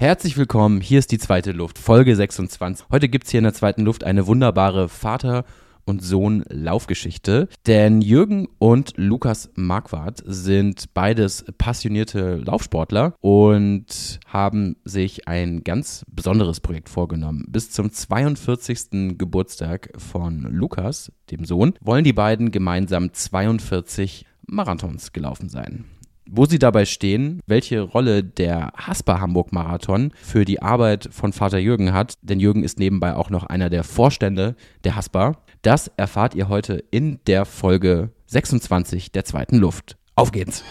Herzlich willkommen, hier ist die zweite Luft, Folge 26. Heute gibt es hier in der zweiten Luft eine wunderbare Vater- und Sohn-Laufgeschichte, denn Jürgen und Lukas Marquardt sind beides passionierte Laufsportler und haben sich ein ganz besonderes Projekt vorgenommen. Bis zum 42. Geburtstag von Lukas, dem Sohn, wollen die beiden gemeinsam 42 Marathons gelaufen sein wo sie dabei stehen, welche Rolle der Hasper Hamburg Marathon für die Arbeit von Vater Jürgen hat, denn Jürgen ist nebenbei auch noch einer der Vorstände der Hasper. Das erfahrt ihr heute in der Folge 26 der zweiten Luft. Auf geht's!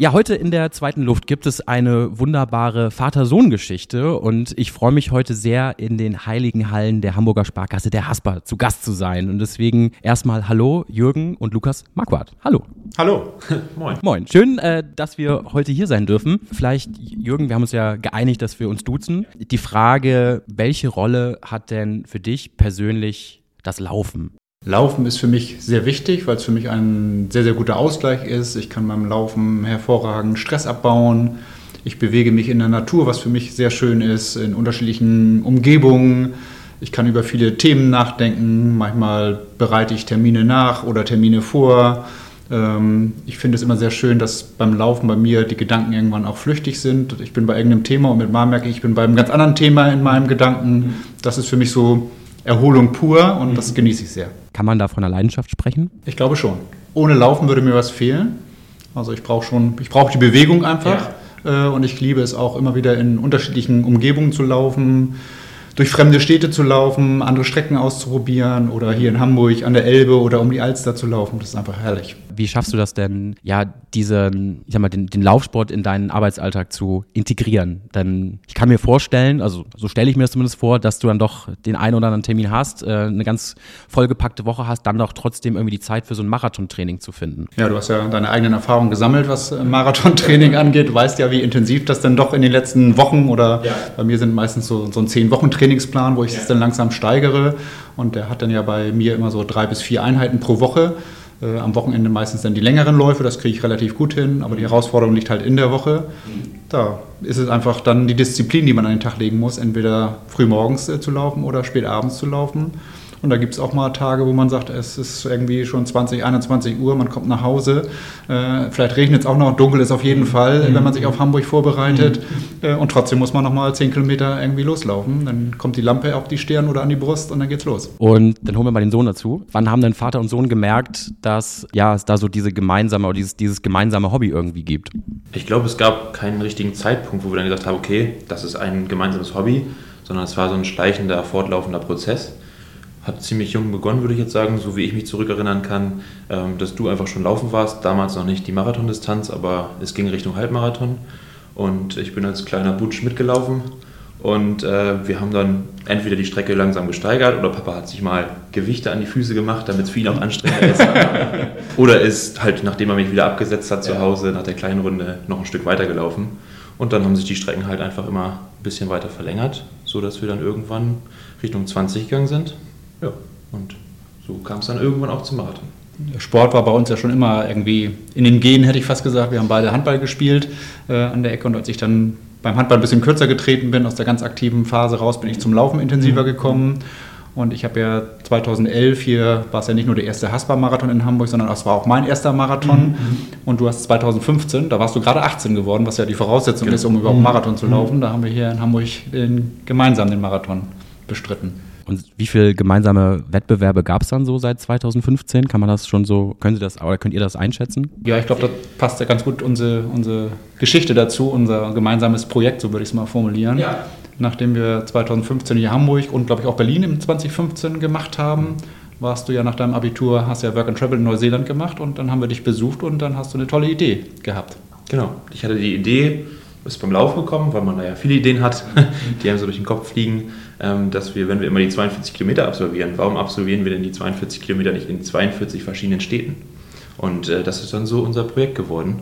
Ja, heute in der zweiten Luft gibt es eine wunderbare Vater-Sohn-Geschichte und ich freue mich heute sehr, in den heiligen Hallen der Hamburger Sparkasse der Hasper zu Gast zu sein. Und deswegen erstmal Hallo, Jürgen und Lukas Marquardt. Hallo. Hallo. Moin. Moin. Schön, äh, dass wir heute hier sein dürfen. Vielleicht, Jürgen, wir haben uns ja geeinigt, dass wir uns duzen. Die Frage, welche Rolle hat denn für dich persönlich das Laufen? Laufen ist für mich sehr wichtig, weil es für mich ein sehr, sehr guter Ausgleich ist. Ich kann beim Laufen hervorragend Stress abbauen. Ich bewege mich in der Natur, was für mich sehr schön ist, in unterschiedlichen Umgebungen. Ich kann über viele Themen nachdenken. Manchmal bereite ich Termine nach oder Termine vor. Ähm, ich finde es immer sehr schön, dass beim Laufen bei mir die Gedanken irgendwann auch flüchtig sind. Ich bin bei irgendeinem Thema und mit Mal merke ich, ich bin bei einem ganz anderen Thema in meinem Gedanken. Das ist für mich so Erholung pur und das genieße ich sehr. Kann man da von einer Leidenschaft sprechen? Ich glaube schon. Ohne Laufen würde mir was fehlen. Also ich brauche schon, ich brauche die Bewegung einfach. Ja. Äh, und ich liebe es auch immer wieder in unterschiedlichen Umgebungen zu laufen durch fremde Städte zu laufen, andere Strecken auszuprobieren oder hier in Hamburg an der Elbe oder um die Alster zu laufen. Das ist einfach herrlich. Wie schaffst du das denn, ja, diesen, ich sag mal, den, den Laufsport in deinen Arbeitsalltag zu integrieren? Denn ich kann mir vorstellen, also so stelle ich mir das zumindest vor, dass du dann doch den einen oder anderen Termin hast, äh, eine ganz vollgepackte Woche hast, dann doch trotzdem irgendwie die Zeit für so ein Marathontraining zu finden. Ja, du hast ja deine eigenen Erfahrungen gesammelt, was äh, Marathontraining angeht. Du weißt ja, wie intensiv das denn doch in den letzten Wochen oder ja. bei mir sind meistens so, so ein Zehn-Wochen-Training Trainingsplan, wo ich es dann langsam steigere. Und der hat dann ja bei mir immer so drei bis vier Einheiten pro Woche. Äh, am Wochenende meistens dann die längeren Läufe, das kriege ich relativ gut hin, aber die Herausforderung liegt halt in der Woche. Da ist es einfach dann die Disziplin, die man an den Tag legen muss, entweder früh morgens äh, zu laufen oder spät abends zu laufen. Und da gibt es auch mal Tage, wo man sagt, es ist irgendwie schon 20, 21 Uhr, man kommt nach Hause. Äh, vielleicht regnet es auch noch, dunkel ist auf jeden Fall, mhm. wenn man sich auf Hamburg vorbereitet. Mhm. Äh, und trotzdem muss man noch mal 10 Kilometer irgendwie loslaufen. Dann kommt die Lampe auf die Stirn oder an die Brust und dann geht's los. Und dann holen wir mal den Sohn dazu. Wann haben denn Vater und Sohn gemerkt, dass ja, es da so diese gemeinsame oder dieses, dieses gemeinsame Hobby irgendwie gibt? Ich glaube, es gab keinen richtigen Zeitpunkt, wo wir dann gesagt haben, okay, das ist ein gemeinsames Hobby, sondern es war so ein schleichender, fortlaufender Prozess hat ziemlich jung begonnen, würde ich jetzt sagen, so wie ich mich zurückerinnern kann, ähm, dass du einfach schon laufen warst. Damals noch nicht die Marathondistanz, aber es ging Richtung Halbmarathon. Und ich bin als kleiner Butsch mitgelaufen. Und äh, wir haben dann entweder die Strecke langsam gesteigert oder Papa hat sich mal Gewichte an die Füße gemacht, damit es für ihn auch anstrengender ist. oder ist halt, nachdem er mich wieder abgesetzt hat zu Hause, nach der kleinen Runde noch ein Stück weiter gelaufen. Und dann haben sich die Strecken halt einfach immer ein bisschen weiter verlängert, sodass wir dann irgendwann Richtung 20 gegangen sind. Ja, und so kam es dann irgendwann auch zum Marathon. Sport war bei uns ja schon immer irgendwie in den Genen, hätte ich fast gesagt. Wir haben beide Handball gespielt äh, an der Ecke und als ich dann beim Handball ein bisschen kürzer getreten bin, aus der ganz aktiven Phase raus, bin ich zum Laufen intensiver mhm. gekommen. Und ich habe ja 2011 hier, war es ja nicht nur der erste Haspa-Marathon in Hamburg, sondern es war auch mein erster Marathon. Mhm. Und du hast 2015, da warst du gerade 18 geworden, was ja die Voraussetzung genau. ist, um überhaupt Marathon zu laufen. Da haben wir hier in Hamburg den, gemeinsam den Marathon bestritten. Und wie viele gemeinsame Wettbewerbe gab es dann so seit 2015? Kann man das schon so, können Sie das, oder könnt ihr das einschätzen? Ja, ich glaube, da passt ja ganz gut unsere, unsere Geschichte dazu, unser gemeinsames Projekt, so würde ich es mal formulieren. Ja. Nachdem wir 2015 hier Hamburg und glaube ich auch Berlin im 2015 gemacht haben, warst du ja nach deinem Abitur, hast ja Work and Travel in Neuseeland gemacht und dann haben wir dich besucht und dann hast du eine tolle Idee gehabt. Genau, ich hatte die Idee, ist beim Laufen gekommen, weil man da ja viele Ideen hat, die einem so durch den Kopf fliegen ähm, dass wir, wenn wir immer die 42 Kilometer absolvieren, warum absolvieren wir denn die 42 Kilometer nicht in 42 verschiedenen Städten? Und äh, das ist dann so unser Projekt geworden,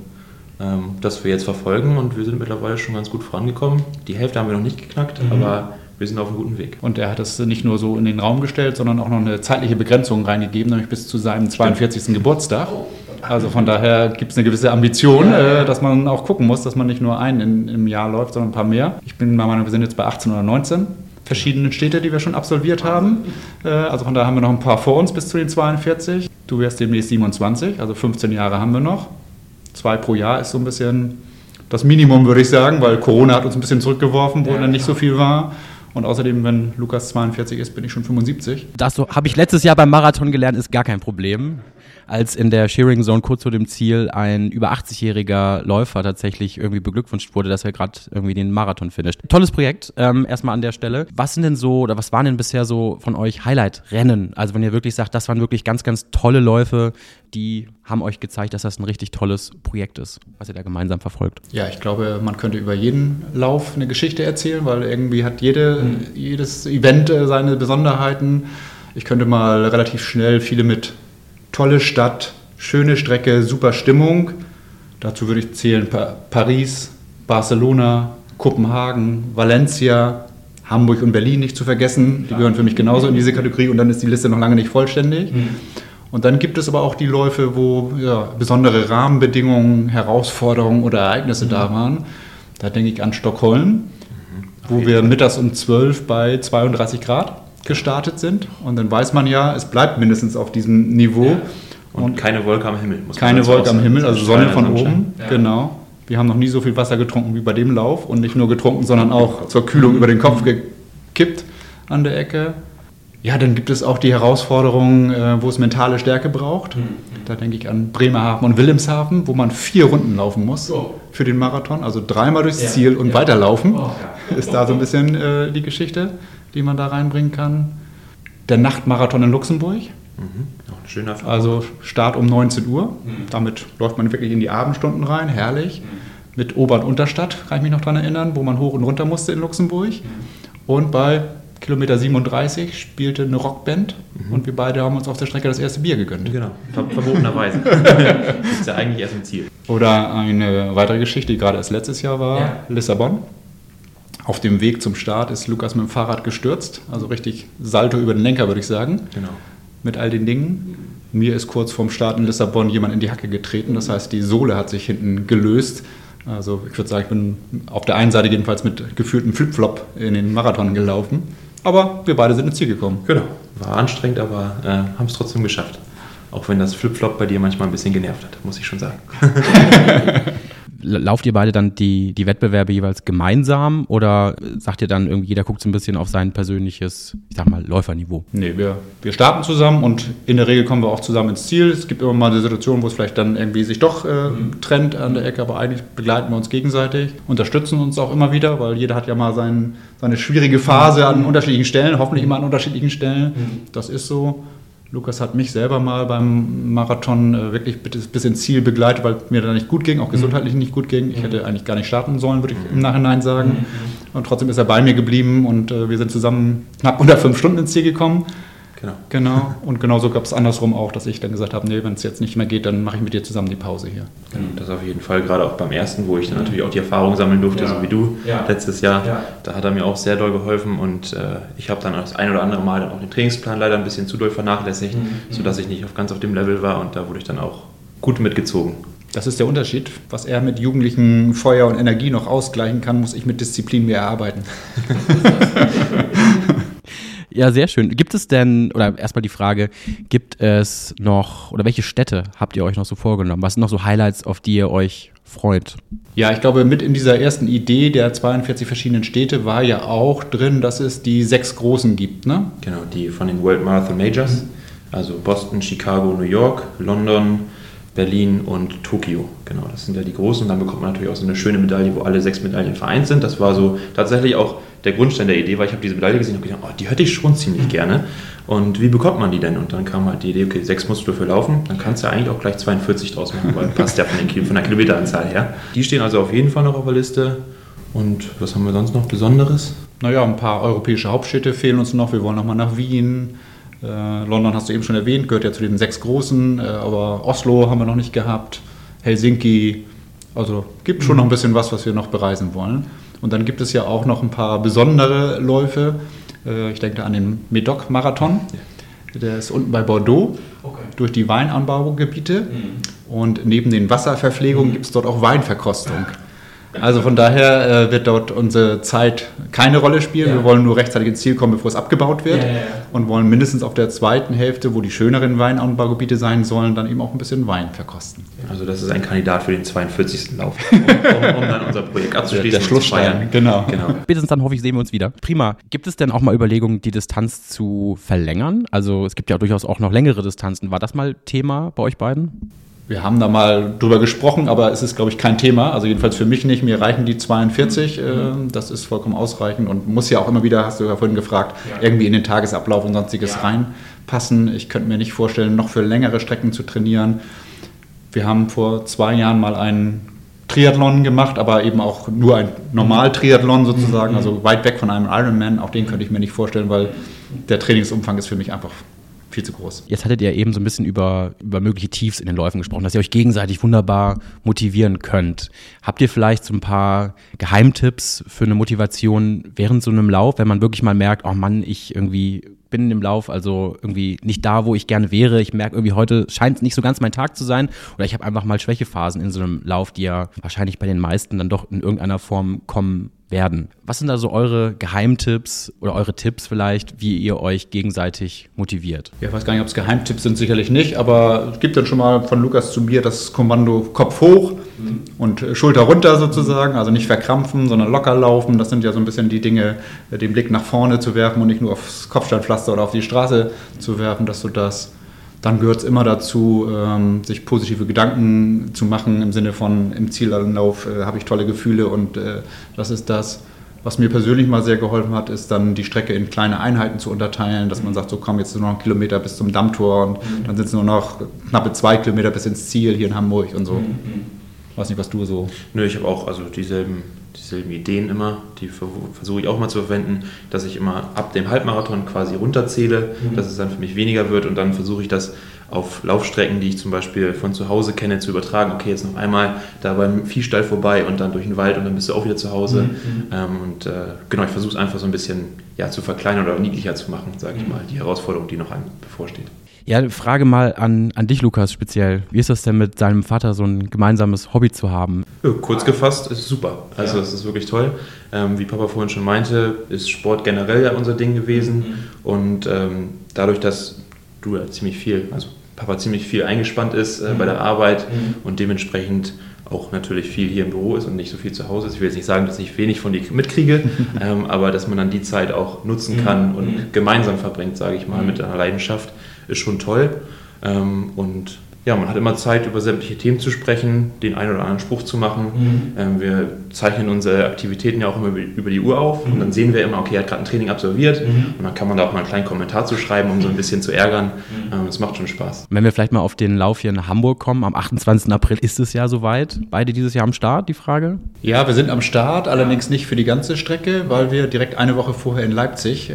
ähm, das wir jetzt verfolgen und wir sind mittlerweile schon ganz gut vorangekommen. Die Hälfte haben wir noch nicht geknackt, mhm. aber wir sind auf einem guten Weg. Und er hat es nicht nur so in den Raum gestellt, sondern auch noch eine zeitliche Begrenzung reingegeben, nämlich bis zu seinem 42. Geburtstag. Also von daher gibt es eine gewisse Ambition, äh, dass man auch gucken muss, dass man nicht nur einen in, im Jahr läuft, sondern ein paar mehr. Ich bin meiner Meinung, wir sind jetzt bei 18 oder 19 verschiedenen Städte, die wir schon absolviert haben. Äh, also von daher haben wir noch ein paar vor uns bis zu den 42. Du wärst demnächst 27, also 15 Jahre haben wir noch. Zwei pro Jahr ist so ein bisschen das Minimum, würde ich sagen, weil Corona hat uns ein bisschen zurückgeworfen, wo ja, dann nicht so viel war. Und außerdem, wenn Lukas 42 ist, bin ich schon 75. Das habe ich letztes Jahr beim Marathon gelernt, ist gar kein Problem als in der Shearing Zone kurz vor dem Ziel ein über 80-jähriger Läufer tatsächlich irgendwie beglückwünscht wurde, dass er gerade irgendwie den Marathon finisht. Tolles Projekt, ähm, erstmal an der Stelle. Was sind denn so, oder was waren denn bisher so von euch Highlight-Rennen? Also wenn ihr wirklich sagt, das waren wirklich ganz, ganz tolle Läufe, die haben euch gezeigt, dass das ein richtig tolles Projekt ist, was ihr da gemeinsam verfolgt. Ja, ich glaube, man könnte über jeden Lauf eine Geschichte erzählen, weil irgendwie hat jede, mhm. jedes Event äh, seine Besonderheiten. Ich könnte mal relativ schnell viele mit tolle Stadt, schöne Strecke, super Stimmung. Dazu würde ich zählen Paris, Barcelona, Kopenhagen, Valencia, Hamburg und Berlin nicht zu vergessen. Die gehören für mich genauso in diese Kategorie und dann ist die Liste noch lange nicht vollständig. Mhm. Und dann gibt es aber auch die Läufe, wo ja, besondere Rahmenbedingungen, Herausforderungen oder Ereignisse mhm. da waren. Da denke ich an Stockholm, mhm. wo wir mittags um 12 bei 32 Grad gestartet sind. Und dann weiß man ja, es bleibt mindestens auf diesem Niveau. Ja. Und, und, keine Wolke am Himmel. keine Wolke am Himmel, also Sonne von oben. Ja. Genau. Wir haben noch nie so viel Wasser getrunken wie bei dem Lauf. Und nicht nur getrunken, sondern auch zur Kühlung über den Kopf gekippt an der Ecke. Ja, dann gibt es auch die Herausforderungen, äh, wo es mentale Stärke braucht. Mhm. Da denke ich an Bremerhaven und Wilhelmshaven, wo man vier Runden laufen muss für den Marathon. Also dreimal durchs ja. Ziel und ja. weiterlaufen. Oh, ja. Ist da so ein bisschen äh, die Geschichte die man da reinbringen kann. Der Nachtmarathon in Luxemburg. Mhm. Auch eine schöne Erfahrung. Also Start um 19 Uhr. Mhm. Damit läuft man wirklich in die Abendstunden rein. Herrlich. Mit Ober- und Unterstadt, kann ich mich noch daran erinnern, wo man hoch und runter musste in Luxemburg. Und bei Kilometer 37 spielte eine Rockband mhm. und wir beide haben uns auf der Strecke das erste Bier gegönnt. Genau, Ver verbotenerweise. das ist ja eigentlich erst im Ziel. Oder eine weitere Geschichte, die gerade erst letztes Jahr war, ja. Lissabon. Auf dem Weg zum Start ist Lukas mit dem Fahrrad gestürzt, also richtig Salto über den Lenker, würde ich sagen. Genau. Mit all den Dingen. Mir ist kurz vorm Start in Lissabon jemand in die Hacke getreten, das heißt, die Sohle hat sich hinten gelöst. Also ich würde sagen, ich bin auf der einen Seite jedenfalls mit gefühltem Flipflop in den Marathon gelaufen. Aber wir beide sind ins Ziel gekommen. Genau. War anstrengend, aber äh, haben es trotzdem geschafft. Auch wenn das Flipflop bei dir manchmal ein bisschen genervt hat, muss ich schon sagen. lauft ihr beide dann die, die Wettbewerbe jeweils gemeinsam oder sagt ihr dann irgendwie, jeder guckt so ein bisschen auf sein persönliches, ich sag mal, Läuferniveau? Nee, wir, wir starten zusammen und in der Regel kommen wir auch zusammen ins Ziel. Es gibt immer mal eine Situation, wo es vielleicht dann irgendwie sich doch äh, trennt an der Ecke, aber eigentlich begleiten wir uns gegenseitig, unterstützen uns auch immer wieder, weil jeder hat ja mal sein, seine schwierige Phase an unterschiedlichen Stellen, hoffentlich immer an unterschiedlichen Stellen. Das ist so. Lukas hat mich selber mal beim Marathon äh, wirklich bis, bis ins Ziel begleitet, weil mir da nicht gut ging, auch gesundheitlich nicht gut ging. Ich hätte eigentlich gar nicht starten sollen, würde ich im Nachhinein sagen. Und trotzdem ist er bei mir geblieben und äh, wir sind zusammen knapp unter fünf Stunden ins Ziel gekommen. Genau. genau. Und genauso gab es andersrum auch, dass ich dann gesagt habe, nee, wenn es jetzt nicht mehr geht, dann mache ich mit dir zusammen die Pause hier. Genau, das auf jeden Fall, gerade auch beim ersten, wo ich dann natürlich auch die Erfahrung sammeln durfte, ja. so wie du ja. letztes Jahr. Ja. Da hat er mir auch sehr doll geholfen und äh, ich habe dann das ein oder andere Mal dann auch den Trainingsplan leider ein bisschen zu doll vernachlässigt, mhm. sodass ich nicht auf, ganz auf dem Level war und da wurde ich dann auch gut mitgezogen. Das ist der Unterschied. Was er mit jugendlichem Feuer und Energie noch ausgleichen kann, muss ich mit Disziplin mehr erarbeiten. Ja, sehr schön. Gibt es denn, oder erstmal die Frage, gibt es noch, oder welche Städte habt ihr euch noch so vorgenommen? Was sind noch so Highlights, auf die ihr euch freut? Ja, ich glaube, mit in dieser ersten Idee der 42 verschiedenen Städte war ja auch drin, dass es die sechs großen gibt, ne? Genau, die von den World Marathon Majors. Also Boston, Chicago, New York, London, Berlin und Tokio. Genau, das sind ja die großen. Und dann bekommt man natürlich auch so eine schöne Medaille, wo alle sechs Medaillen vereint sind. Das war so tatsächlich auch der Grundstein der Idee, weil ich habe diese Medaille gesehen und gedacht, oh, die hätte ich schon ziemlich gerne. Und wie bekommt man die denn? Und dann kam halt die Idee, okay, sechs musst du dafür laufen, dann kannst du ja eigentlich auch gleich 42 draus machen, weil passt ja von, den, von der Kilometeranzahl her. Die stehen also auf jeden Fall noch auf der Liste. Und was haben wir sonst noch Besonderes? Naja, ein paar europäische Hauptstädte fehlen uns noch. Wir wollen nochmal nach Wien. Äh, London hast du eben schon erwähnt, gehört ja zu den sechs großen, äh, aber Oslo haben wir noch nicht gehabt. Helsinki. Also gibt schon mhm. noch ein bisschen was, was wir noch bereisen wollen. Und dann gibt es ja auch noch ein paar besondere Läufe. Äh, ich denke an den Medoc-Marathon. Der ist unten bei Bordeaux okay. durch die Weinanbaugebiete. Mhm. Und neben den Wasserverpflegungen mhm. gibt es dort auch Weinverkostung. Also von daher äh, wird dort unsere Zeit keine Rolle spielen. Ja. Wir wollen nur rechtzeitig ins Ziel kommen, bevor es abgebaut wird. Ja, ja, und wollen mindestens auf der zweiten Hälfte, wo die schöneren Weinanbaugebiete sein sollen, dann eben auch ein bisschen Wein verkosten. Also das ist ein Kandidat für den 42. Lauf, um, um, um dann unser Projekt abzuschließen. Der, der Schlussstein, genau. genau. Spätestens dann hoffe ich, sehen wir uns wieder. Prima. Gibt es denn auch mal Überlegungen, die Distanz zu verlängern? Also es gibt ja durchaus auch noch längere Distanzen. War das mal Thema bei euch beiden? Wir haben da mal drüber gesprochen, aber es ist, glaube ich, kein Thema. Also jedenfalls für mich nicht. Mir reichen die 42. Mhm. Äh, das ist vollkommen ausreichend und muss ja auch immer wieder, hast du ja vorhin gefragt, ja. irgendwie in den Tagesablauf und sonstiges ja. reinpassen. Ich könnte mir nicht vorstellen, noch für längere Strecken zu trainieren. Wir haben vor zwei Jahren mal einen Triathlon gemacht, aber eben auch nur ein Normal-Triathlon sozusagen, mhm. also weit weg von einem Ironman. Auch den könnte ich mir nicht vorstellen, weil der Trainingsumfang ist für mich einfach viel zu groß. Jetzt hattet ihr eben so ein bisschen über, über mögliche Tiefs in den Läufen gesprochen, dass ihr euch gegenseitig wunderbar motivieren könnt. Habt ihr vielleicht so ein paar Geheimtipps für eine Motivation während so einem Lauf, wenn man wirklich mal merkt, oh Mann, ich irgendwie bin in dem Lauf also irgendwie nicht da, wo ich gerne wäre. Ich merke irgendwie heute scheint es nicht so ganz mein Tag zu sein oder ich habe einfach mal Schwächephasen in so einem Lauf, die ja wahrscheinlich bei den meisten dann doch in irgendeiner Form kommen werden. Was sind da so eure Geheimtipps oder eure Tipps vielleicht, wie ihr euch gegenseitig motiviert? Ja, ich weiß gar nicht, ob es Geheimtipps sind, sicherlich nicht, aber es gibt dann schon mal von Lukas zu mir das Kommando Kopf hoch mhm. und Schulter runter sozusagen, also nicht verkrampfen, sondern locker laufen. Das sind ja so ein bisschen die Dinge, den Blick nach vorne zu werfen und nicht nur aufs Kopfsteinpflaster oder auf die Straße zu werfen, dass du das dann gehört es immer dazu, ähm, sich positive Gedanken zu machen im Sinne von im Zielanlauf äh, habe ich tolle Gefühle und äh, das ist das. Was mir persönlich mal sehr geholfen hat, ist dann die Strecke in kleine Einheiten zu unterteilen, dass man sagt, so komm, jetzt nur noch einen Kilometer bis zum Dammtor und mhm. dann sind es nur noch knappe zwei Kilometer bis ins Ziel hier in Hamburg und so. Mhm. Weiß nicht, was du so. Nö, ich habe auch also dieselben dieselben Ideen immer, die versuche ich auch mal zu verwenden, dass ich immer ab dem Halbmarathon quasi runterzähle, mhm. dass es dann für mich weniger wird und dann versuche ich das auf Laufstrecken, die ich zum Beispiel von zu Hause kenne, zu übertragen. Okay, jetzt noch einmal da beim Viehstall vorbei und dann durch den Wald und dann bist du auch wieder zu Hause. Mhm. Ähm, und äh, genau, ich versuche es einfach so ein bisschen ja, zu verkleinern oder niedlicher zu machen, sage ich mhm. mal, die Herausforderung, die noch einem bevorsteht. Ja, Frage mal an, an dich, Lukas, speziell. Wie ist das denn mit seinem Vater, so ein gemeinsames Hobby zu haben? Ja, kurz gefasst, ist super. Also, es ja. ist wirklich toll. Ähm, wie Papa vorhin schon meinte, ist Sport generell ja unser Ding gewesen. Mhm. Und ähm, dadurch, dass du ja ziemlich viel, also Papa ziemlich viel eingespannt ist äh, mhm. bei der Arbeit mhm. und dementsprechend auch natürlich viel hier im Büro ist und nicht so viel zu Hause ist. Ich will jetzt nicht sagen, dass ich wenig von dir mitkriege, ähm, aber dass man dann die Zeit auch nutzen mhm. kann und mhm. gemeinsam verbringt, sage ich mal, mit einer Leidenschaft ist schon toll. Ähm, und ja, man hat immer Zeit, über sämtliche Themen zu sprechen, den einen oder anderen Spruch zu machen. Mhm. Ähm, wir zeichnen unsere Aktivitäten ja auch immer über die Uhr auf mhm. und dann sehen wir immer, okay, er hat gerade ein Training absolviert mhm. und dann kann man da auch mal einen kleinen Kommentar zu schreiben, um so ein bisschen zu ärgern. Mhm. Ähm, das macht schon Spaß. Wenn wir vielleicht mal auf den Lauf hier in Hamburg kommen, am 28. April ist es ja soweit. Beide dieses Jahr am Start, die Frage? Ja, wir sind am Start, allerdings nicht für die ganze Strecke, weil wir direkt eine Woche vorher in Leipzig äh,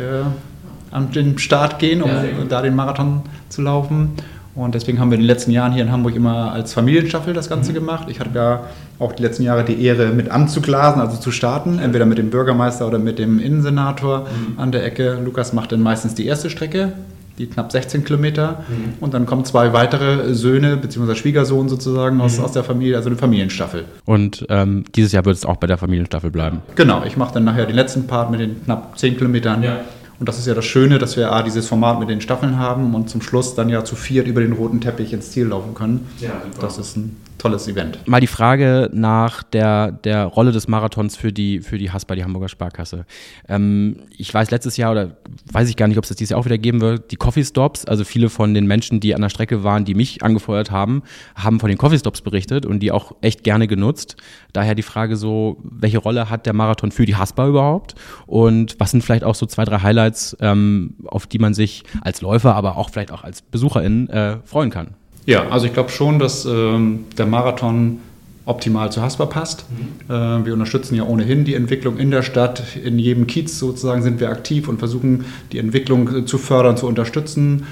an den Start gehen, um ja, da den Marathon zu laufen. Und deswegen haben wir in den letzten Jahren hier in Hamburg immer als Familienstaffel das Ganze mhm. gemacht. Ich hatte ja auch die letzten Jahre die Ehre, mit anzuglasen, also zu starten, entweder mit dem Bürgermeister oder mit dem Innensenator mhm. an der Ecke. Lukas macht dann meistens die erste Strecke, die knapp 16 Kilometer. Mhm. Und dann kommen zwei weitere Söhne, beziehungsweise Schwiegersohn sozusagen aus, mhm. aus der Familie, also eine Familienstaffel. Und ähm, dieses Jahr wird es auch bei der Familienstaffel bleiben? Genau, ich mache dann nachher den letzten Part mit den knapp 10 Kilometern. Ja und das ist ja das Schöne, dass wir A, dieses Format mit den Staffeln haben und zum Schluss dann ja zu viert über den roten Teppich ins Ziel laufen können. Ja, super. Das ist ein tolles Event. Mal die Frage nach der, der Rolle des Marathons für die, für die Haspa, die Hamburger Sparkasse. Ähm, ich weiß letztes Jahr oder weiß ich gar nicht, ob es das dieses Jahr auch wieder geben wird, die Coffee Stops, also viele von den Menschen, die an der Strecke waren, die mich angefeuert haben, haben von den Coffee Stops berichtet und die auch echt gerne genutzt. Daher die Frage so, welche Rolle hat der Marathon für die Haspa überhaupt? Und was sind vielleicht auch so zwei, drei Highlights, ähm, auf die man sich als Läufer, aber auch vielleicht auch als Besucherin äh, freuen kann? Ja, also ich glaube schon, dass ähm, der Marathon optimal zu Haspa passt. Mhm. Äh, wir unterstützen ja ohnehin die Entwicklung in der Stadt. In jedem Kiez sozusagen sind wir aktiv und versuchen die Entwicklung äh, zu fördern, zu unterstützen.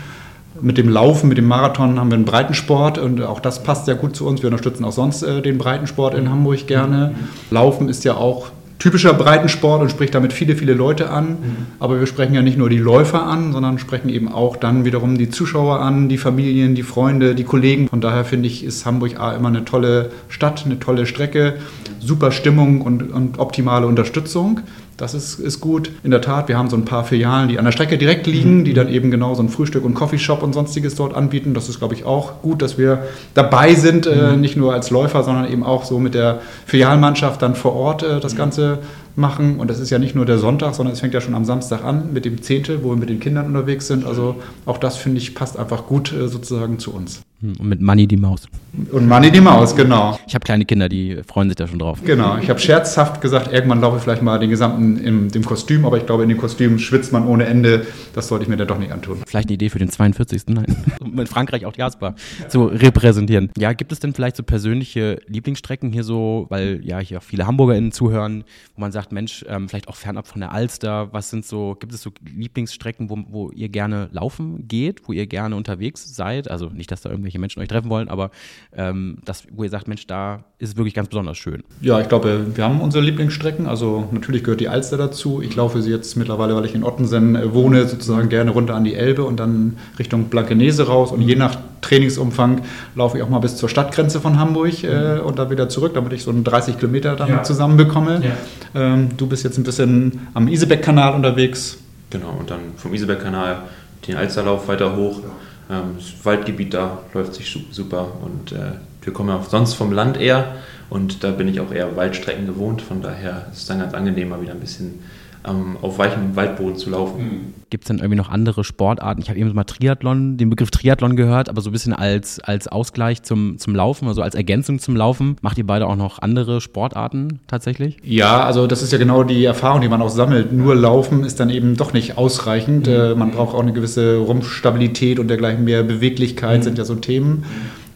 Mit dem Laufen, mit dem Marathon haben wir einen Breitensport und auch das passt sehr gut zu uns. Wir unterstützen auch sonst äh, den Breitensport in Hamburg gerne. Mhm. Laufen ist ja auch typischer Breitensport und spricht damit viele, viele Leute an. Mhm. Aber wir sprechen ja nicht nur die Läufer an, sondern sprechen eben auch dann wiederum die Zuschauer an, die Familien, die Freunde, die Kollegen. Von daher finde ich, ist Hamburg A immer eine tolle Stadt, eine tolle Strecke, super Stimmung und, und optimale Unterstützung. Das ist, ist gut. In der Tat, wir haben so ein paar Filialen, die an der Strecke direkt liegen, die dann eben genau so ein Frühstück und Coffeeshop und sonstiges dort anbieten. Das ist, glaube ich, auch gut, dass wir dabei sind, äh, nicht nur als Läufer, sondern eben auch so mit der Filialmannschaft dann vor Ort äh, das Ganze machen. Und das ist ja nicht nur der Sonntag, sondern es fängt ja schon am Samstag an mit dem Zehntel, wo wir mit den Kindern unterwegs sind. Also auch das, finde ich, passt einfach gut äh, sozusagen zu uns. Hm, und mit Money die Maus. Und Money die Maus, genau. Ich habe kleine Kinder, die freuen sich da schon drauf. Genau, ich habe scherzhaft gesagt, irgendwann laufe ich vielleicht mal den gesamten im dem Kostüm, aber ich glaube, in dem Kostüm schwitzt man ohne Ende. Das sollte ich mir dann doch nicht antun. Vielleicht eine Idee für den 42. Nein. Um in Frankreich auch die Jasper zu repräsentieren. Ja, gibt es denn vielleicht so persönliche Lieblingsstrecken hier so, weil ja hier auch viele HamburgerInnen zuhören, wo man sagt, Mensch, ähm, vielleicht auch fernab von der Alster, was sind so, gibt es so Lieblingsstrecken, wo, wo ihr gerne laufen geht, wo ihr gerne unterwegs seid? Also nicht, dass da irgendwie irgendwelche Menschen euch treffen wollen, aber ähm, das, wo ihr sagt, Mensch, da ist es wirklich ganz besonders schön. Ja, ich glaube, wir haben unsere Lieblingsstrecken. Also natürlich gehört die Alster dazu. Ich laufe sie jetzt mittlerweile, weil ich in Ottensen äh, wohne, sozusagen gerne runter an die Elbe und dann Richtung Blankenese raus. Und je nach Trainingsumfang laufe ich auch mal bis zur Stadtgrenze von Hamburg äh, und dann wieder zurück, damit ich so einen 30 Kilometer dann ja. zusammenbekomme. Ja. Ähm, du bist jetzt ein bisschen am Isebeck-Kanal unterwegs. Genau, und dann vom Isebeck-Kanal den Alsterlauf weiter hoch. Ähm, das Waldgebiet da läuft sich super und äh, wir kommen ja sonst vom Land eher und da bin ich auch eher Waldstrecken gewohnt. Von daher ist es dann ganz angenehm, mal wieder ein bisschen ähm, auf weichem Waldboden zu laufen. Mhm. Gibt es dann irgendwie noch andere Sportarten? Ich habe eben mal Triathlon, den Begriff Triathlon gehört, aber so ein bisschen als, als Ausgleich zum, zum Laufen, also als Ergänzung zum Laufen. Macht ihr beide auch noch andere Sportarten tatsächlich? Ja, also das ist ja genau die Erfahrung, die man auch sammelt. Nur Laufen ist dann eben doch nicht ausreichend. Mhm. Äh, man braucht auch eine gewisse Rumpfstabilität und dergleichen mehr Beweglichkeit mhm. sind ja so Themen.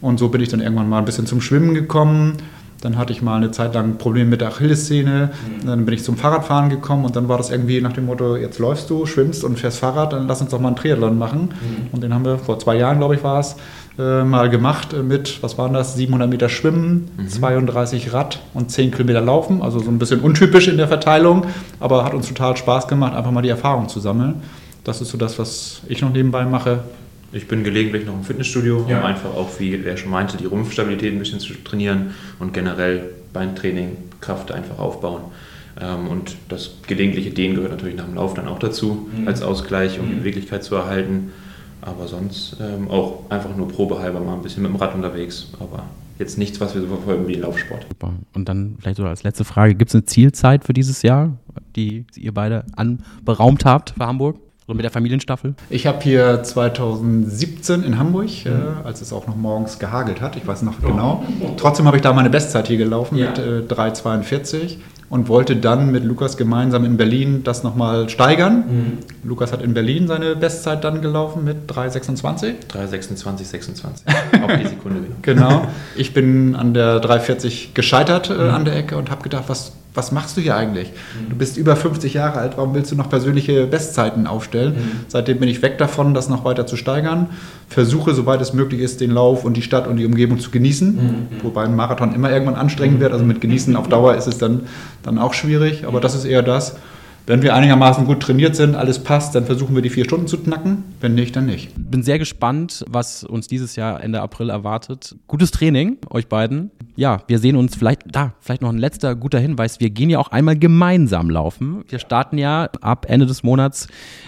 Und so bin ich dann irgendwann mal ein bisschen zum Schwimmen gekommen. Dann hatte ich mal eine Zeit lang Probleme mit der Achillessehne. Mhm. Dann bin ich zum Fahrradfahren gekommen und dann war das irgendwie nach dem Motto, jetzt läufst du, schwimmst und fährst Fahrrad, dann lass uns doch mal einen Triathlon machen. Mhm. Und den haben wir vor zwei Jahren, glaube ich, war es, äh, mal gemacht mit, was waren das, 700 Meter Schwimmen, mhm. 32 Rad und 10 Kilometer Laufen. Also so ein bisschen untypisch in der Verteilung, aber hat uns total Spaß gemacht, einfach mal die Erfahrung zu sammeln. Das ist so das, was ich noch nebenbei mache. Ich bin gelegentlich noch im Fitnessstudio, ja. um einfach auch, wie er schon meinte, die Rumpfstabilität ein bisschen zu trainieren und generell Beintraining, Kraft einfach aufbauen. Ähm, und das gelegentliche Dehnen gehört natürlich nach dem Lauf dann auch dazu, mhm. als Ausgleich, um die mhm. Beweglichkeit zu erhalten. Aber sonst ähm, auch einfach nur probehalber mal ein bisschen mit dem Rad unterwegs. Aber jetzt nichts, was wir so verfolgen wie Laufsport. Super. Und dann vielleicht so als letzte Frage: Gibt es eine Zielzeit für dieses Jahr, die ihr beide anberaumt habt für Hamburg? So mit der Familienstaffel? Ich habe hier 2017 in Hamburg, mhm. äh, als es auch noch morgens gehagelt hat, ich weiß noch oh. genau. Trotzdem habe ich da meine Bestzeit hier gelaufen ja. mit äh, 3,42 und wollte dann mit Lukas gemeinsam in Berlin das nochmal steigern. Mhm. Lukas hat in Berlin seine Bestzeit dann gelaufen mit 3,26. 3,26, 26. Auf die Sekunde. genau. Ich bin an der 3,40 gescheitert äh, mhm. an der Ecke und habe gedacht, was was machst du hier eigentlich? Mhm. Du bist über 50 Jahre alt, warum willst du noch persönliche Bestzeiten aufstellen? Mhm. Seitdem bin ich weg davon, das noch weiter zu steigern. Versuche, soweit es möglich ist, den Lauf und die Stadt und die Umgebung zu genießen. Mhm. Wobei ein Marathon immer irgendwann anstrengend wird. Also mit Genießen auf Dauer ist es dann, dann auch schwierig. Aber das ist eher das. Wenn wir einigermaßen gut trainiert sind, alles passt, dann versuchen wir die vier Stunden zu knacken. Wenn nicht, dann nicht. Bin sehr gespannt, was uns dieses Jahr Ende April erwartet. Gutes Training, euch beiden. Ja, wir sehen uns vielleicht, da, vielleicht noch ein letzter guter Hinweis. Wir gehen ja auch einmal gemeinsam laufen. Wir starten ja ab Ende des Monats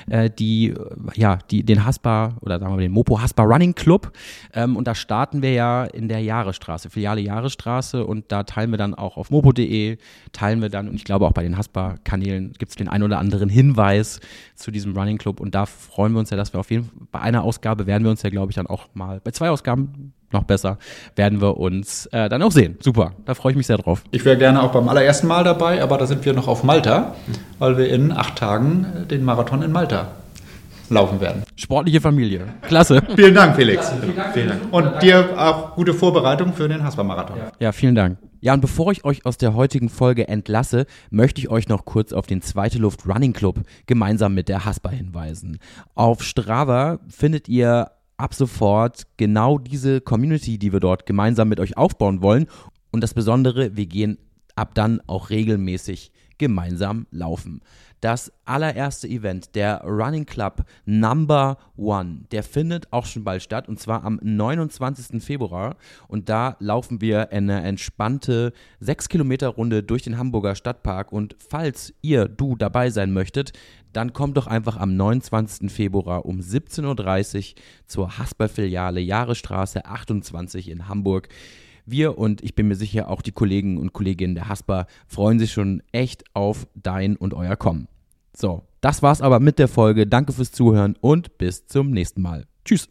äh, die, ja, die, den Haspa oder sagen wir mal den Mopo Haspa Running Club. Ähm, und da starten wir ja in der Jahresstraße, Filiale Jahresstraße. Und da teilen wir dann auch auf mopo.de, teilen wir dann, und ich glaube auch bei den Haspa-Kanälen gibt es den den einen oder anderen Hinweis zu diesem Running Club. Und da freuen wir uns ja, dass wir auf jeden Fall bei einer Ausgabe werden wir uns ja, glaube ich, dann auch mal, bei zwei Ausgaben noch besser, werden wir uns äh, dann auch sehen. Super, da freue ich mich sehr drauf. Ich wäre gerne auch beim allerersten Mal dabei, aber da sind wir noch auf Malta, weil wir in acht Tagen den Marathon in Malta laufen werden. Sportliche Familie. Klasse. vielen Dank, Felix. Vielen Dank. Vielen Dank. Und dir auch gute Vorbereitung für den Haspa-Marathon. Ja, vielen Dank. Ja, und bevor ich euch aus der heutigen Folge entlasse, möchte ich euch noch kurz auf den Zweite Luft Running Club gemeinsam mit der Haspa hinweisen. Auf Strava findet ihr ab sofort genau diese Community, die wir dort gemeinsam mit euch aufbauen wollen. Und das Besondere, wir gehen ab dann auch regelmäßig gemeinsam laufen. Das allererste Event, der Running Club Number One, der findet auch schon bald statt und zwar am 29. Februar. Und da laufen wir eine entspannte 6 Kilometer Runde durch den Hamburger Stadtpark. Und falls ihr, du dabei sein möchtet, dann kommt doch einfach am 29. Februar um 17.30 Uhr zur Hasper-Filiale Jahresstraße 28 in Hamburg. Wir und ich bin mir sicher auch die Kollegen und Kolleginnen der Hasper freuen sich schon echt auf dein und euer Kommen. So, das war's aber mit der Folge. Danke fürs Zuhören und bis zum nächsten Mal. Tschüss.